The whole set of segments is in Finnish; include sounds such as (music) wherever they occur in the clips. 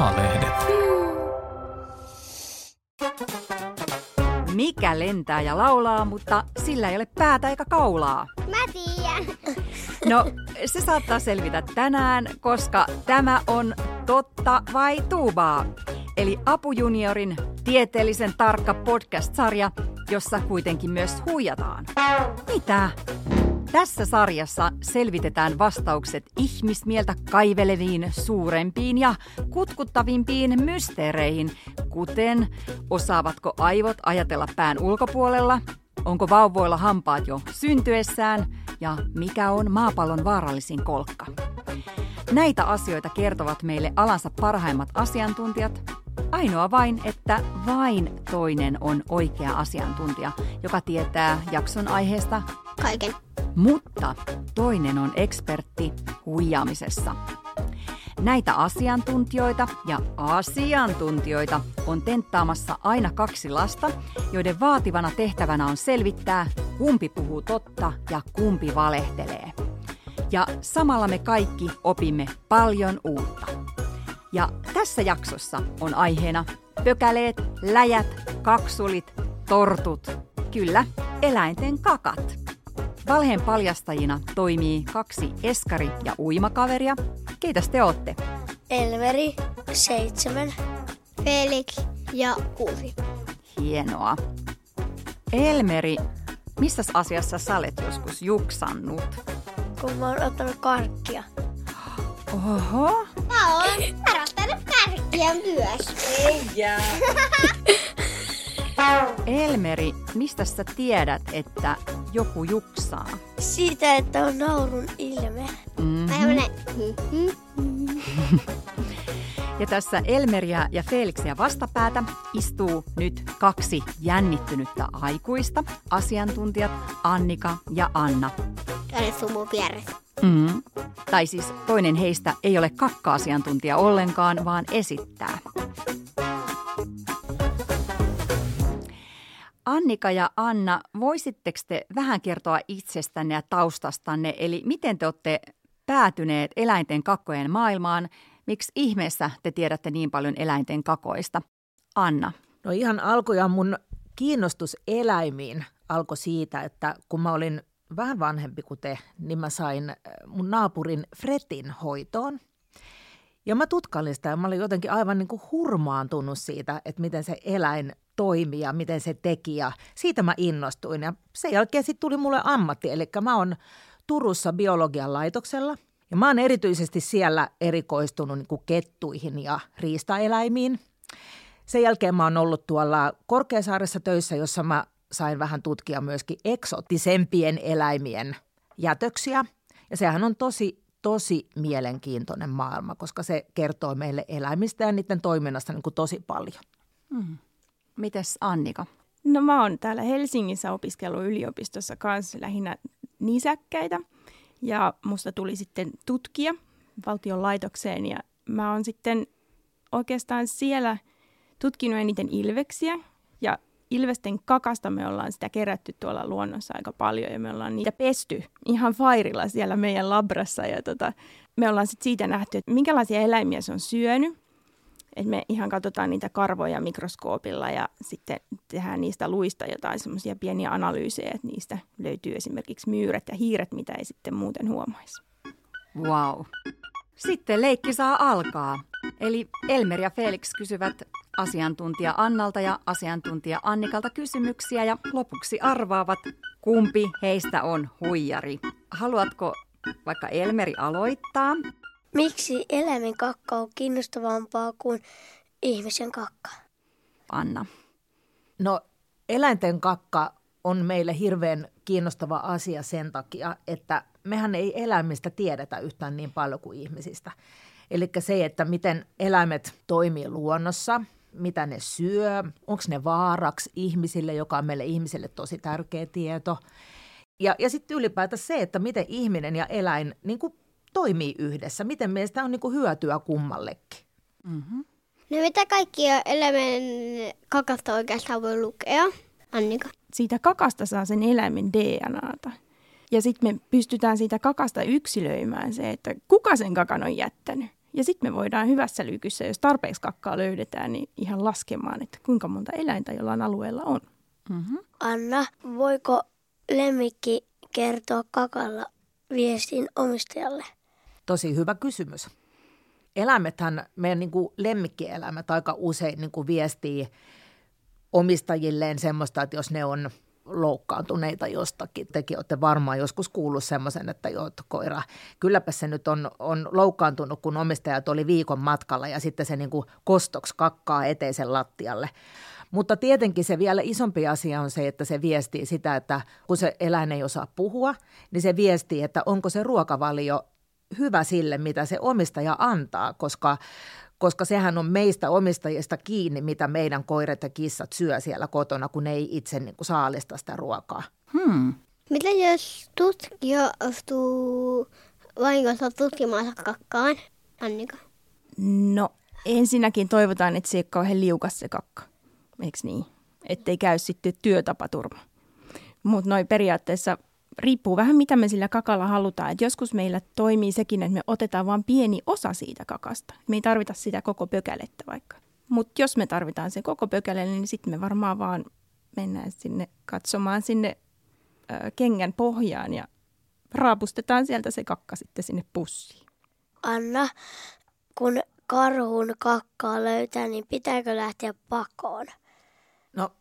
Maalehdet. Mikä lentää ja laulaa, mutta sillä ei ole päätä eikä kaulaa? Mä tiedän. No, se saattaa selvitä tänään, koska tämä on Totta vai Tuubaa, eli Apu Juniorin tieteellisen tarkka podcast-sarja, jossa kuitenkin myös huijataan. Mitä? Tässä sarjassa selvitetään vastaukset ihmismieltä kaiveleviin, suurempiin ja kutkuttavimpiin mysteereihin, kuten osaavatko aivot ajatella pään ulkopuolella, onko vauvoilla hampaat jo syntyessään ja mikä on maapallon vaarallisin kolkka. Näitä asioita kertovat meille alansa parhaimmat asiantuntijat. Ainoa vain, että vain toinen on oikea asiantuntija, joka tietää jakson aiheesta Kaiken. Mutta toinen on ekspertti huijaamisessa. Näitä asiantuntijoita ja asiantuntijoita on tenttaamassa aina kaksi lasta, joiden vaativana tehtävänä on selvittää, kumpi puhuu totta ja kumpi valehtelee. Ja samalla me kaikki opimme paljon uutta. Ja tässä jaksossa on aiheena pökäleet, läjät, kaksulit, tortut. Kyllä, eläinten kakat. Valheen paljastajina toimii kaksi eskari- ja uimakaveria. Keitäs te ootte? Elveri, seitsemän. Felix ja kuusi. Hienoa. Elmeri, missä asiassa sä olet joskus juksannut? Kun mä oon ottanut karkkia. Oho, Mä oon varoittanut karkkia myös. (laughs) Elmeri, mistä sä tiedät, että joku juksaa? Siitä, että on naurun ilme. Mm. Mä menen. Ja tässä Elmeriä ja Felixia vastapäätä istuu nyt kaksi jännittynyttä aikuista, asiantuntijat Annika ja Anna. Tänne sumu vieressä. Mm. Tai siis toinen heistä ei ole kakka-asiantuntija ollenkaan, vaan esittää. Annika ja Anna, voisitteko te vähän kertoa itsestänne ja taustastanne, eli miten te olette päätyneet eläinten kakkojen maailmaan, miksi ihmeessä te tiedätte niin paljon eläinten kakoista? Anna. No ihan alkujaan mun kiinnostus eläimiin alkoi siitä, että kun mä olin vähän vanhempi kuin te, niin mä sain äh, mun naapurin Fretin hoitoon. Ja mä tutkailin sitä ja mä olin jotenkin aivan niin kuin hurmaantunut siitä, että miten se eläin toimi ja miten se teki ja siitä mä innostuin. Ja sen jälkeen sitten tuli mulle ammatti, eli mä oon Turussa biologian laitoksella ja mä oon erityisesti siellä erikoistunut niin kuin kettuihin ja riistaeläimiin. Sen jälkeen mä oon ollut tuolla Korkeasaaressa töissä, jossa mä sain vähän tutkia myöskin eksoottisempien eläimien jätöksiä. Ja sehän on tosi, tosi mielenkiintoinen maailma, koska se kertoo meille eläimistä ja niiden toiminnasta niin kuin tosi paljon. Mites Annika? No mä oon täällä Helsingissä opiskellut yliopistossa kanssa lähinnä nisäkkäitä ja musta tuli sitten tutkija valtion laitokseen ja mä oon sitten oikeastaan siellä tutkinut eniten ilveksiä ja ilvesten kakasta me ollaan sitä kerätty tuolla luonnossa aika paljon ja me ollaan niitä pesty ihan fairilla siellä meidän labrassa ja tota, me ollaan sitten siitä nähty, että minkälaisia eläimiä se on syönyt et me ihan katsotaan niitä karvoja mikroskoopilla ja sitten tehdään niistä luista jotain semmoisia pieniä analyysejä, että niistä löytyy esimerkiksi myyrät ja hiiret, mitä ei sitten muuten huomaisi. Wow. Sitten leikki saa alkaa. Eli Elmer ja Felix kysyvät asiantuntija Annalta ja asiantuntija Annikalta kysymyksiä ja lopuksi arvaavat, kumpi heistä on huijari. Haluatko vaikka Elmeri aloittaa? Miksi eläimen kakka on kiinnostavampaa kuin ihmisen kakka? Anna. No eläinten kakka on meille hirveän kiinnostava asia sen takia, että mehän ei eläimistä tiedetä yhtään niin paljon kuin ihmisistä. Eli se, että miten eläimet toimii luonnossa, mitä ne syö, onko ne vaaraksi ihmisille, joka on meille ihmisille tosi tärkeä tieto. Ja, ja sitten ylipäätään se, että miten ihminen ja eläin niin kuin toimii yhdessä, miten meistä on niin kuin hyötyä kummallekin. Mm-hmm. No mitä kaikkia eläimen kakasta oikeastaan voi lukea? Annika. Siitä kakasta saa sen eläimen DNAta. Ja sitten me pystytään siitä kakasta yksilöimään se, että kuka sen kakan on jättänyt. Ja sitten me voidaan hyvässä lykyssä, jos tarpeeksi kakkaa löydetään, niin ihan laskemaan, että kuinka monta eläintä jollain alueella on. Mm-hmm. Anna, voiko lemmikki kertoa kakalla viestin omistajalle? Tosi hyvä kysymys. Eläimethän, meidän niin kuin lemmikkieläimet aika usein niin kuin viestii omistajilleen semmoista, että jos ne on loukkaantuneita jostakin. Tekin olette varmaan joskus kuullut semmoisen, että joo, koira, kylläpä se nyt on, on loukkaantunut, kun omistajat oli viikon matkalla ja sitten se niin kuin kostoksi kakkaa eteisen lattialle. Mutta tietenkin se vielä isompi asia on se, että se viestii sitä, että kun se eläin ei osaa puhua, niin se viestii, että onko se ruokavalio hyvä sille, mitä se omistaja antaa, koska koska sehän on meistä omistajista kiinni, mitä meidän koirat ja kissat syö siellä kotona, kun ne ei itse niin kuin saalista sitä ruokaa. Hmm. Mitä jos tutkija astuu vahingossa tutkimaan kakkaan, Annika? No ensinnäkin toivotaan, että se ei ole kauhean liukas se kakka, eikö niin? Ettei käy sitten työtapaturma. Mutta noin periaatteessa riippuu vähän mitä me sillä kakalla halutaan. Et joskus meillä toimii sekin, että me otetaan vain pieni osa siitä kakasta. Me ei tarvita sitä koko pökälettä vaikka. Mutta jos me tarvitaan se koko pökäle, niin sitten me varmaan vaan mennään sinne katsomaan sinne ö, kengän pohjaan ja raapustetaan sieltä se kakka sitten sinne pussiin. Anna, kun karhun kakkaa löytää, niin pitääkö lähteä pakoon? No,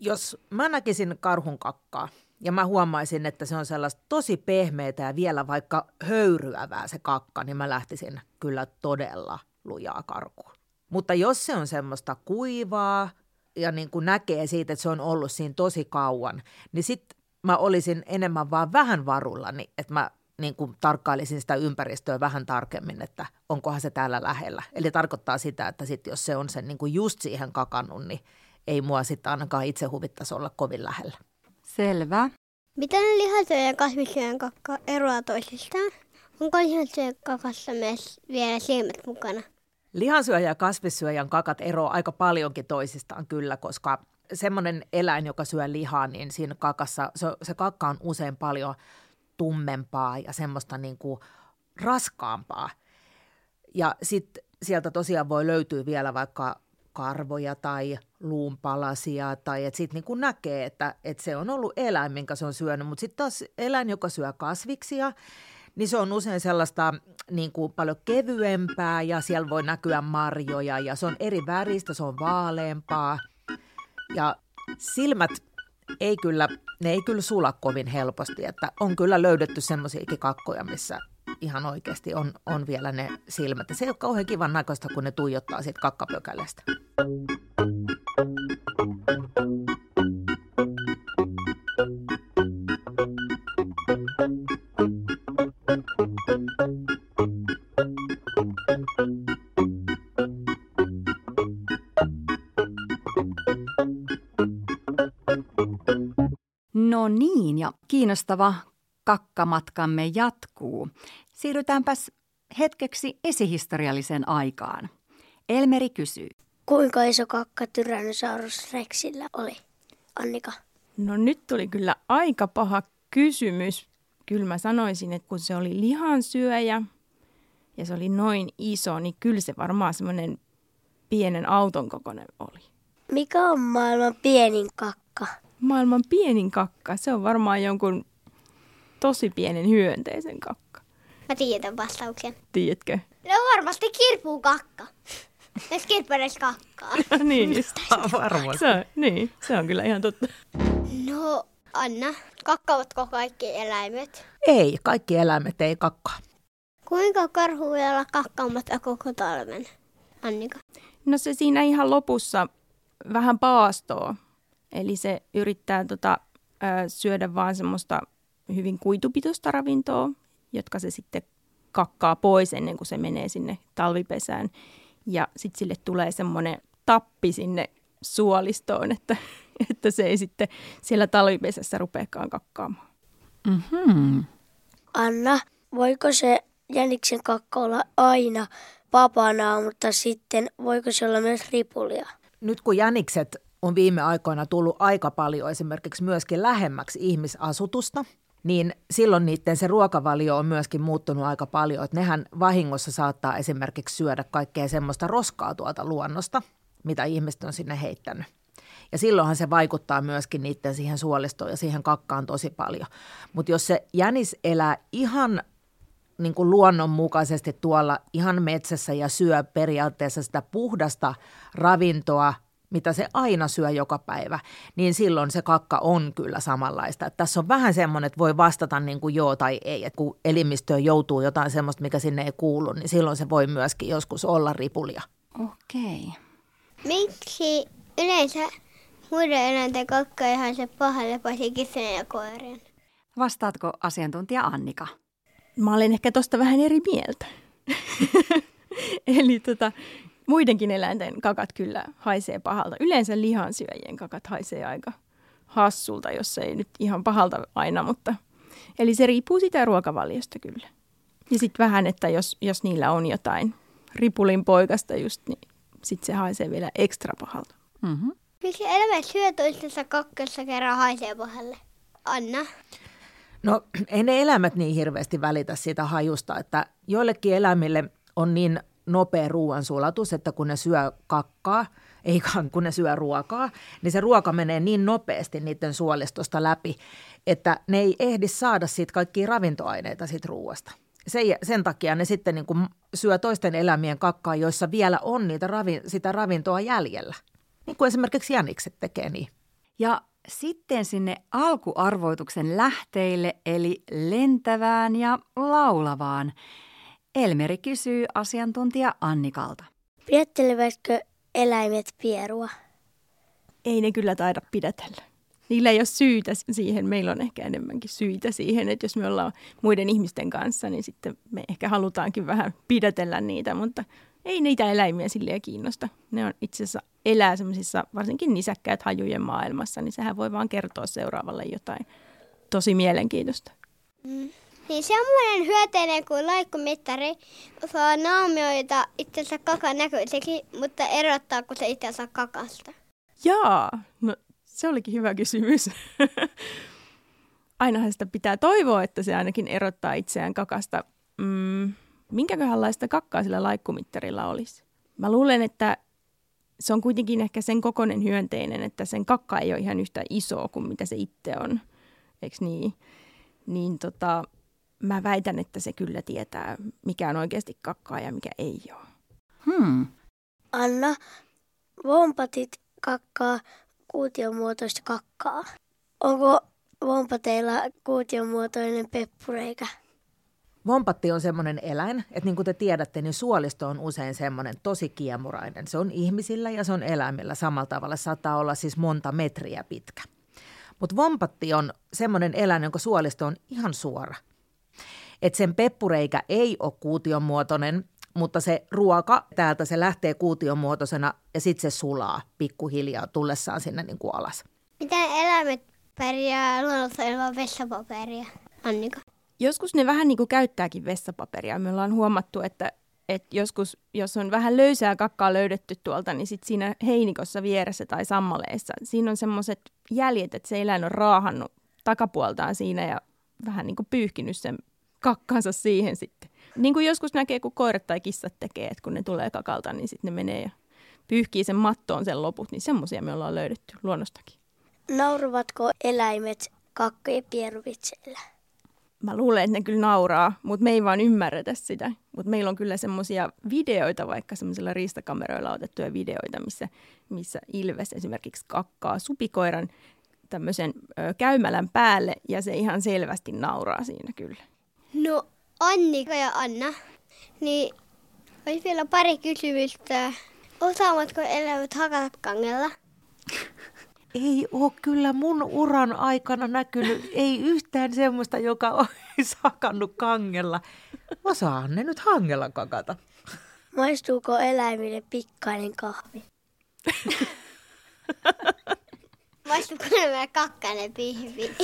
jos mä näkisin karhun kakkaa, ja mä huomaisin, että se on sellaista tosi pehmeitä ja vielä vaikka höyryävää se kakka, niin mä lähtisin kyllä todella lujaa karkuun. Mutta jos se on semmoista kuivaa ja niin kuin näkee siitä, että se on ollut siinä tosi kauan, niin sitten mä olisin enemmän vaan vähän varullani, että mä niin kuin tarkkailisin sitä ympäristöä vähän tarkemmin, että onkohan se täällä lähellä. Eli tarkoittaa sitä, että sit jos se on sen niin kuin just siihen kakannut, niin ei mua sitten ainakaan itse huvittaisi olla kovin lähellä. Selvä. Miten lihansyöjän ja kasvissyöjän kakka eroaa toisistaan? Onko lihansyöjän kakassa myös vielä silmät mukana? Lihansyöjä ja kasvissyöjän kakat eroavat aika paljonkin toisistaan kyllä, koska semmoinen eläin, joka syö lihaa, niin siinä kakassa, se, se kakka on usein paljon tummempaa ja semmoista niin kuin raskaampaa. Ja sitten sieltä tosiaan voi löytyä vielä vaikka karvoja tai luunpalasia tai että sitten niin näkee, että, että se on ollut eläin, minkä se on syönyt. Mutta sitten taas eläin, joka syö kasviksia, niin se on usein sellaista niin kuin paljon kevyempää ja siellä voi näkyä marjoja ja se on eri väristä, se on vaaleampaa. Ja silmät ei kyllä, ne ei kyllä sula kovin helposti, että on kyllä löydetty semmoisiakin kakkoja, missä ihan oikeasti on, on vielä ne silmät. Ja se ei ole kauhean kivan näköistä, kun ne tuijottaa siitä kakkapökälestä. No niin, ja kiinnostava kakkamatkamme jatkuu. Siirrytäänpäs hetkeksi esihistorialliseen aikaan. Elmeri kysyy. Kuinka iso kakka Tyrannosaurus Rexillä oli, Annika? No nyt tuli kyllä aika paha kysymys. Kyllä mä sanoisin, että kun se oli lihansyöjä ja se oli noin iso, niin kyllä se varmaan semmoinen pienen auton kokoinen oli. Mikä on maailman pienin kakka? Maailman pienin kakka, se on varmaan jonkun tosi pienen hyönteisen kakka. Mä tiedän vastauksen. Tiedätkö? No varmasti kirpuu kakka. Jos kirppares kakkaa. (laughs) No niin just. Varmasti. Se on, niin, se on kyllä ihan totta. No Anna, kakkaavatko kaikki eläimet? Ei, kaikki eläimet ei kakkaa. Kuinka karhu voi olla kakkaamatta koko talven, Annika? No se siinä ihan lopussa vähän paastoo. Eli se yrittää tota, ö, syödä vaan semmoista hyvin kuitupitoista ravintoa, jotka se sitten kakkaa pois ennen kuin se menee sinne talvipesään. Ja sitten sille tulee semmoinen tappi sinne suolistoon, että, (laughs) että se ei sitten siellä talvipesässä rupeakaan kakkaamaan. Mm-hmm. Anna, voiko se jäniksen kakka olla aina vapaana, mutta sitten voiko se olla myös ripulia? Nyt kun jänikset on viime aikoina tullut aika paljon esimerkiksi myöskin lähemmäksi ihmisasutusta, niin silloin niiden se ruokavalio on myöskin muuttunut aika paljon. Että nehän vahingossa saattaa esimerkiksi syödä kaikkea semmoista roskaa tuolta luonnosta, mitä ihmiset on sinne heittänyt. Ja silloinhan se vaikuttaa myöskin niiden siihen suolistoon ja siihen kakkaan tosi paljon. Mutta jos se jänis elää ihan niin kuin luonnonmukaisesti tuolla ihan metsässä ja syö periaatteessa sitä puhdasta ravintoa, mitä se aina syö joka päivä, niin silloin se kakka on kyllä samanlaista. Että tässä on vähän semmoinen, että voi vastata niin kuin joo tai ei. Että kun elimistöön joutuu jotain semmoista, mikä sinne ei kuulu, niin silloin se voi myöskin joskus olla ripulia. Okei. Miksi yleensä muiden eläinten kakka ei haise pahalle paitsi kissan ja koirien? Vastaatko asiantuntija Annika? Mä olen ehkä tosta vähän eri mieltä. (laughs) Eli tota, muidenkin eläinten kakat kyllä haisee pahalta. Yleensä lihansyöjien kakat haisee aika hassulta, jos ei nyt ihan pahalta aina, mutta eli se riippuu sitä ruokavaliosta kyllä. Ja sitten vähän, että jos, jos niillä on jotain ripulin poikasta just, niin sitten se haisee vielä ekstra pahalta. Mm-hmm. Miksi eläimet syö toistensa kakkassa kerran haisee pahalle? Anna. No ei ne eläimet niin hirveästi välitä siitä hajusta, että joillekin eläimille on niin nopea ruoansulatus, että kun ne syö kakkaa, (laughs) ei kun ne syö ruokaa, niin se ruoka menee niin nopeasti niiden suolistosta läpi, että ne ei ehdi saada siitä kaikkia ravintoaineita siitä ruoasta. Sen, sen takia ne sitten niin kuin syö toisten eläimien kakkaa, joissa vielä on niitä ravi, sitä ravintoa jäljellä. Niin kuin esimerkiksi jänikset tekee niin. Ja sitten sinne alkuarvoituksen lähteille, eli lentävään ja laulavaan. Elmeri kysyy asiantuntija Annikalta. Pidättelevätkö eläimet pierua? Ei ne kyllä taida pidätellä. Niillä ei ole syytä siihen. Meillä on ehkä enemmänkin syitä siihen, että jos me ollaan muiden ihmisten kanssa, niin sitten me ehkä halutaankin vähän pidätellä niitä, mutta ei niitä eläimiä silleen kiinnosta. Ne on itse asiassa elää semmoisissa varsinkin nisäkkäät hajujen maailmassa, niin sehän voi vaan kertoa seuraavalle jotain tosi mielenkiintoista. Mm. Niin semmoinen hyöteinen kuin laikkumittari osaa naamioida itsensä kakan näköiseksi, mutta erottaako se itsensä kakasta? Jaa, no se olikin hyvä kysymys. Ainahan sitä pitää toivoa, että se ainakin erottaa itseään kakasta. Mm, minkäköhänlaista kakkaa sillä laikkumittarilla olisi? Mä luulen, että se on kuitenkin ehkä sen kokonen hyönteinen, että sen kakka ei ole ihan yhtä iso kuin mitä se itse on. Eikö niin? Niin tota, mä väitän, että se kyllä tietää, mikä on oikeasti kakkaa ja mikä ei ole. Hmm. Anna, vompatit kakkaa kuutiomuotoista kakkaa. Onko vompateilla kuutiomuotoinen peppureikä? Vompatti on semmoinen eläin, että niin kuin te tiedätte, niin suolisto on usein semmoinen tosi kiemurainen. Se on ihmisillä ja se on eläimillä samalla tavalla. Saattaa olla siis monta metriä pitkä. Mutta vompatti on semmoinen eläin, jonka suolisto on ihan suora. Et sen peppureikä ei ole kuution muotoinen, mutta se ruoka täältä se lähtee kuution muotoisena ja sitten se sulaa pikkuhiljaa tullessaan sinne niin kuin alas. Miten eläimet pärjää luonnossa ilman vessapaperia, Annika? Joskus ne vähän niin kuin käyttääkin vessapaperia. Me ollaan huomattu, että, että joskus, jos on vähän löysää kakkaa löydetty tuolta, niin sit siinä heinikossa vieressä tai sammaleessa, siinä on semmoiset jäljet, että se eläin on raahannut takapuoltaan siinä ja vähän niin kuin pyyhkinyt sen kakkansa siihen sitten. Niin kuin joskus näkee, kun koirat tai kissat tekee, että kun ne tulee kakalta, niin sitten ne menee ja pyyhkii sen mattoon sen loput, niin semmoisia me ollaan löydetty luonnostakin. Nauruvatko eläimet ja pieruvitseillä? Mä luulen, että ne kyllä nauraa, mutta me ei vaan ymmärretä sitä. Mutta meillä on kyllä semmoisia videoita, vaikka semmoisilla riistakameroilla otettuja videoita, missä, missä Ilves esimerkiksi kakkaa supikoiran tämmöisen ö, käymälän päälle ja se ihan selvästi nauraa siinä kyllä. No Annika ja Anna, niin olisi vielä pari kysymystä. Osaavatko eläimet hakata kangella? Ei ole kyllä mun uran aikana näkynyt, ei yhtään semmoista, joka (laughs) olisi hakannut kangella. Osaan ne nyt hangella kakata. Maistuuko eläimille pikkainen kahvi? (laughs) Maistuuko nämä kakkainen pihvi?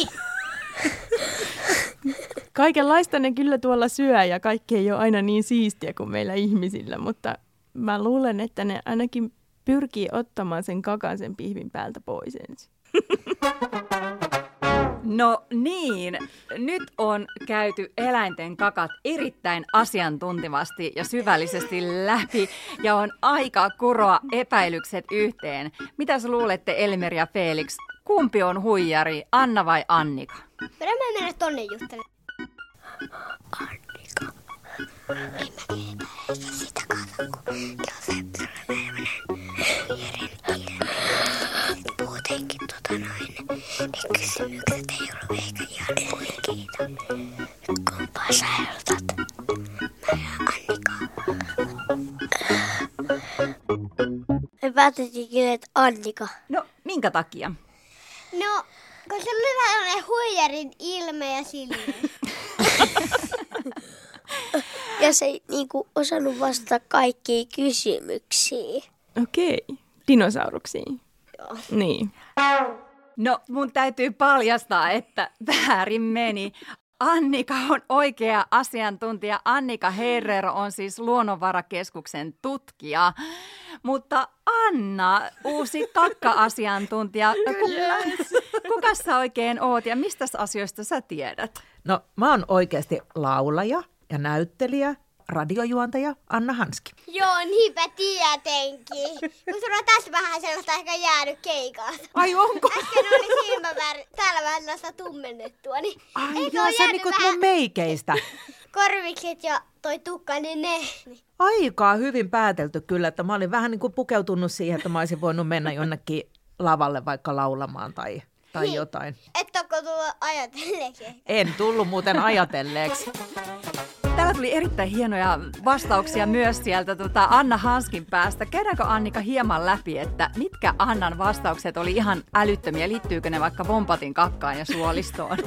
(laughs) Kaikenlaista ne kyllä tuolla syö ja kaikki ei ole aina niin siistiä kuin meillä ihmisillä, mutta mä luulen, että ne ainakin pyrkii ottamaan sen kakan sen pihvin päältä pois ensin. (laughs) No niin, nyt on käyty eläinten kakat erittäin asiantuntivasti ja syvällisesti läpi ja on aika kuroa epäilykset yhteen. Mitäs luulette Elmer ja Felix? Kumpi on huijari, Anna vai Annika? Voidaan mä mennä tonne juttelemaan. Annika. En mä epäile sitä kato, kun jos se tulee Jerin ilme. Muutenkin tota noin, niin kysymykset ei ollut ehkä ihan oikeita. Kumpaa sä ehdotat? Mä ja Annika. Me päätettiin että Annika. No, minkä takia? No, kun se oli tällainen huijarin ilme ja silleen. (laughs) Ja se ei niinku osannut vastata kaikkiin kysymyksiin. Okei. Dinosauruksiin. Joo. Niin. No, mun täytyy paljastaa, että väärin meni. Annika on oikea asiantuntija. Annika Herrero on siis Luonnonvarakeskuksen tutkija. Mutta Anna, uusi kakka-asiantuntija. Kyllä. (laughs) Kuka sä oikein oot ja mistä asioista sä tiedät? No mä oon oikeasti laulaja ja näyttelijä, radiojuontaja Anna Hanski. Joo, niinpä tietenkin. Kun sulla on tässä vähän sellaista ehkä jäänyt keikalta. Ai onko? Äsken oli silmäväri, täällä vähän tummennettua, niin Ai eikö joo, ole se on jäänyt niinku vähän mun meikeistä. (laughs) korvikset ja toi tukka, niin ne. Niin. Aika hyvin päätelty kyllä, että mä olin vähän niin kuin pukeutunut siihen, että mä olisin voinut mennä jonnekin lavalle vaikka laulamaan tai, tai Niin. jotain. Et onko tullut ajatelleekin? En tullut muuten ajatelleeksi. Täällä tuli erittäin hienoja vastauksia myös sieltä tota Anna Hanskin päästä. Käydäänkö Annika hieman läpi, että mitkä Annan vastaukset oli ihan älyttömiä? Liittyykö ne vaikka Vompatin kakkaan ja suolistoon?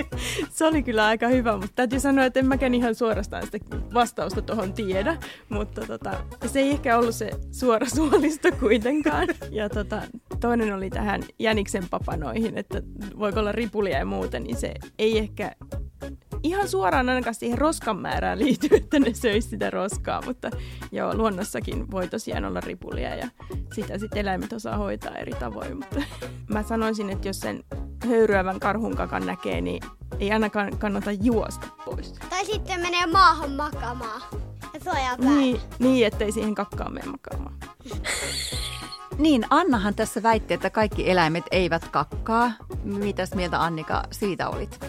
(laughs) Se oli kyllä aika hyvä, mutta täytyy sanoa, että en mäkään ihan suorastaan sitä vastausta tuohon tiedä. Mutta tota, se ei ehkä ollut se suora (laughs) suolisto kuitenkaan. Ja tota, toinen oli tähän jäniksen papanoihin, että voiko olla ripulia ja muuta, niin se ei ehkä ihan suoraan ainakaan siihen roskan määrään liity, että ne söisi sitä roskaa, mutta joo, luonnossakin voi tosiaan olla ripulia ja sitä sitten eläimet osaa hoitaa eri tavoin, mutta (laughs) mä sanoisin, että jos sen höyryävän karhun kakan näkee, niin ei ainakaan kannata juosta pois. Tai sitten menee maahan makaamaan. Ja suojaa. Niin, niin, ettei siihen kakkaan mene makaamaan. (laughs) niin, Annahan tässä väitti, että kaikki eläimet eivät kakkaa. Mitäs mieltä Annika siitä olit?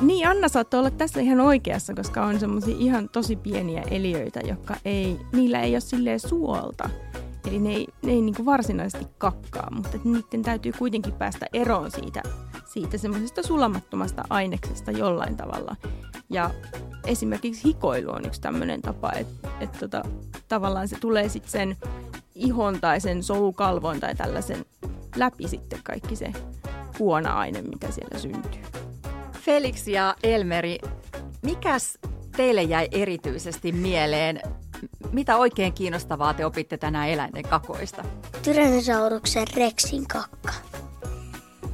Niin, Anna saattoi olla tässä ihan oikeassa, koska on semmoisia ihan tosi pieniä eliöitä, jotka ei, niillä ei ole silleen suolta. Eli ne ei, ne ei niinku varsinaisesti kakkaa, mutta niiden täytyy kuitenkin päästä eroon siitä, siitä semmoisesta sulamattomasta aineksesta jollain tavalla. Ja esimerkiksi hikoilu on yksi tämmöinen tapa, että et tota, tavallaan se tulee sitten sen ihon tai sen solukalvon tai tällaisen läpi sitten kaikki se huona-aine, mitä siellä syntyy. Felix ja Elmeri, mikäs teille jäi erityisesti mieleen? Mitä oikein kiinnostavaa te opitte tänään eläinten kakoista? Tyrannosauruksen Rexin kakka.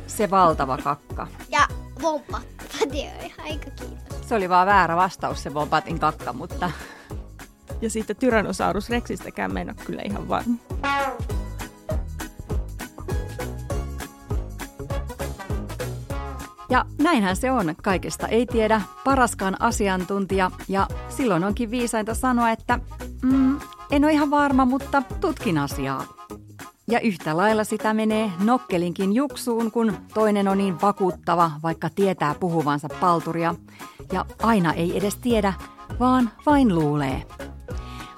Se valtava kakka. Ja vompa. Pati on aika kiitos. Se oli vaan väärä vastaus se Bobatin kakka, mutta Ja siitä Tyrannosaurus Rexistäkään ole kyllä ihan varma. Ja näinhän se on, kaikesta ei tiedä paraskaan asiantuntija ja silloin onkin viisainta sanoa, että mm, en ole ihan varma, mutta tutkin asiaa. Ja yhtä lailla sitä menee nokkelinkin juksuun, kun toinen on niin vakuuttava, vaikka tietää puhuvansa palturia. Ja aina ei edes tiedä, vaan vain luulee.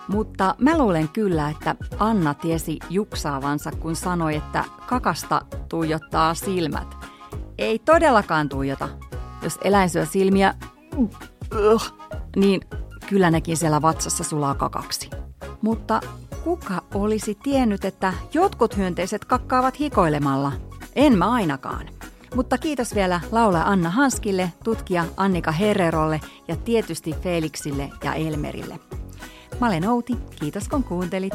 Mutta mä luulen kyllä, että Anna tiesi juksaavansa, kun sanoi, että kakasta tuijottaa silmät. Ei todellakaan tuijota. Jos eläin syö silmiä, niin kyllä nekin siellä vatsassa sulaa kakaksi. Mutta kuka olisi tiennyt, että jotkut hyönteiset kakkaavat hikoilemalla? En mä ainakaan. Mutta kiitos vielä laula Anna Hanskille, tutkija Annika Herrerolle ja tietysti Felixille ja Elmerille. Mä olen Outi, kiitos kun kuuntelit.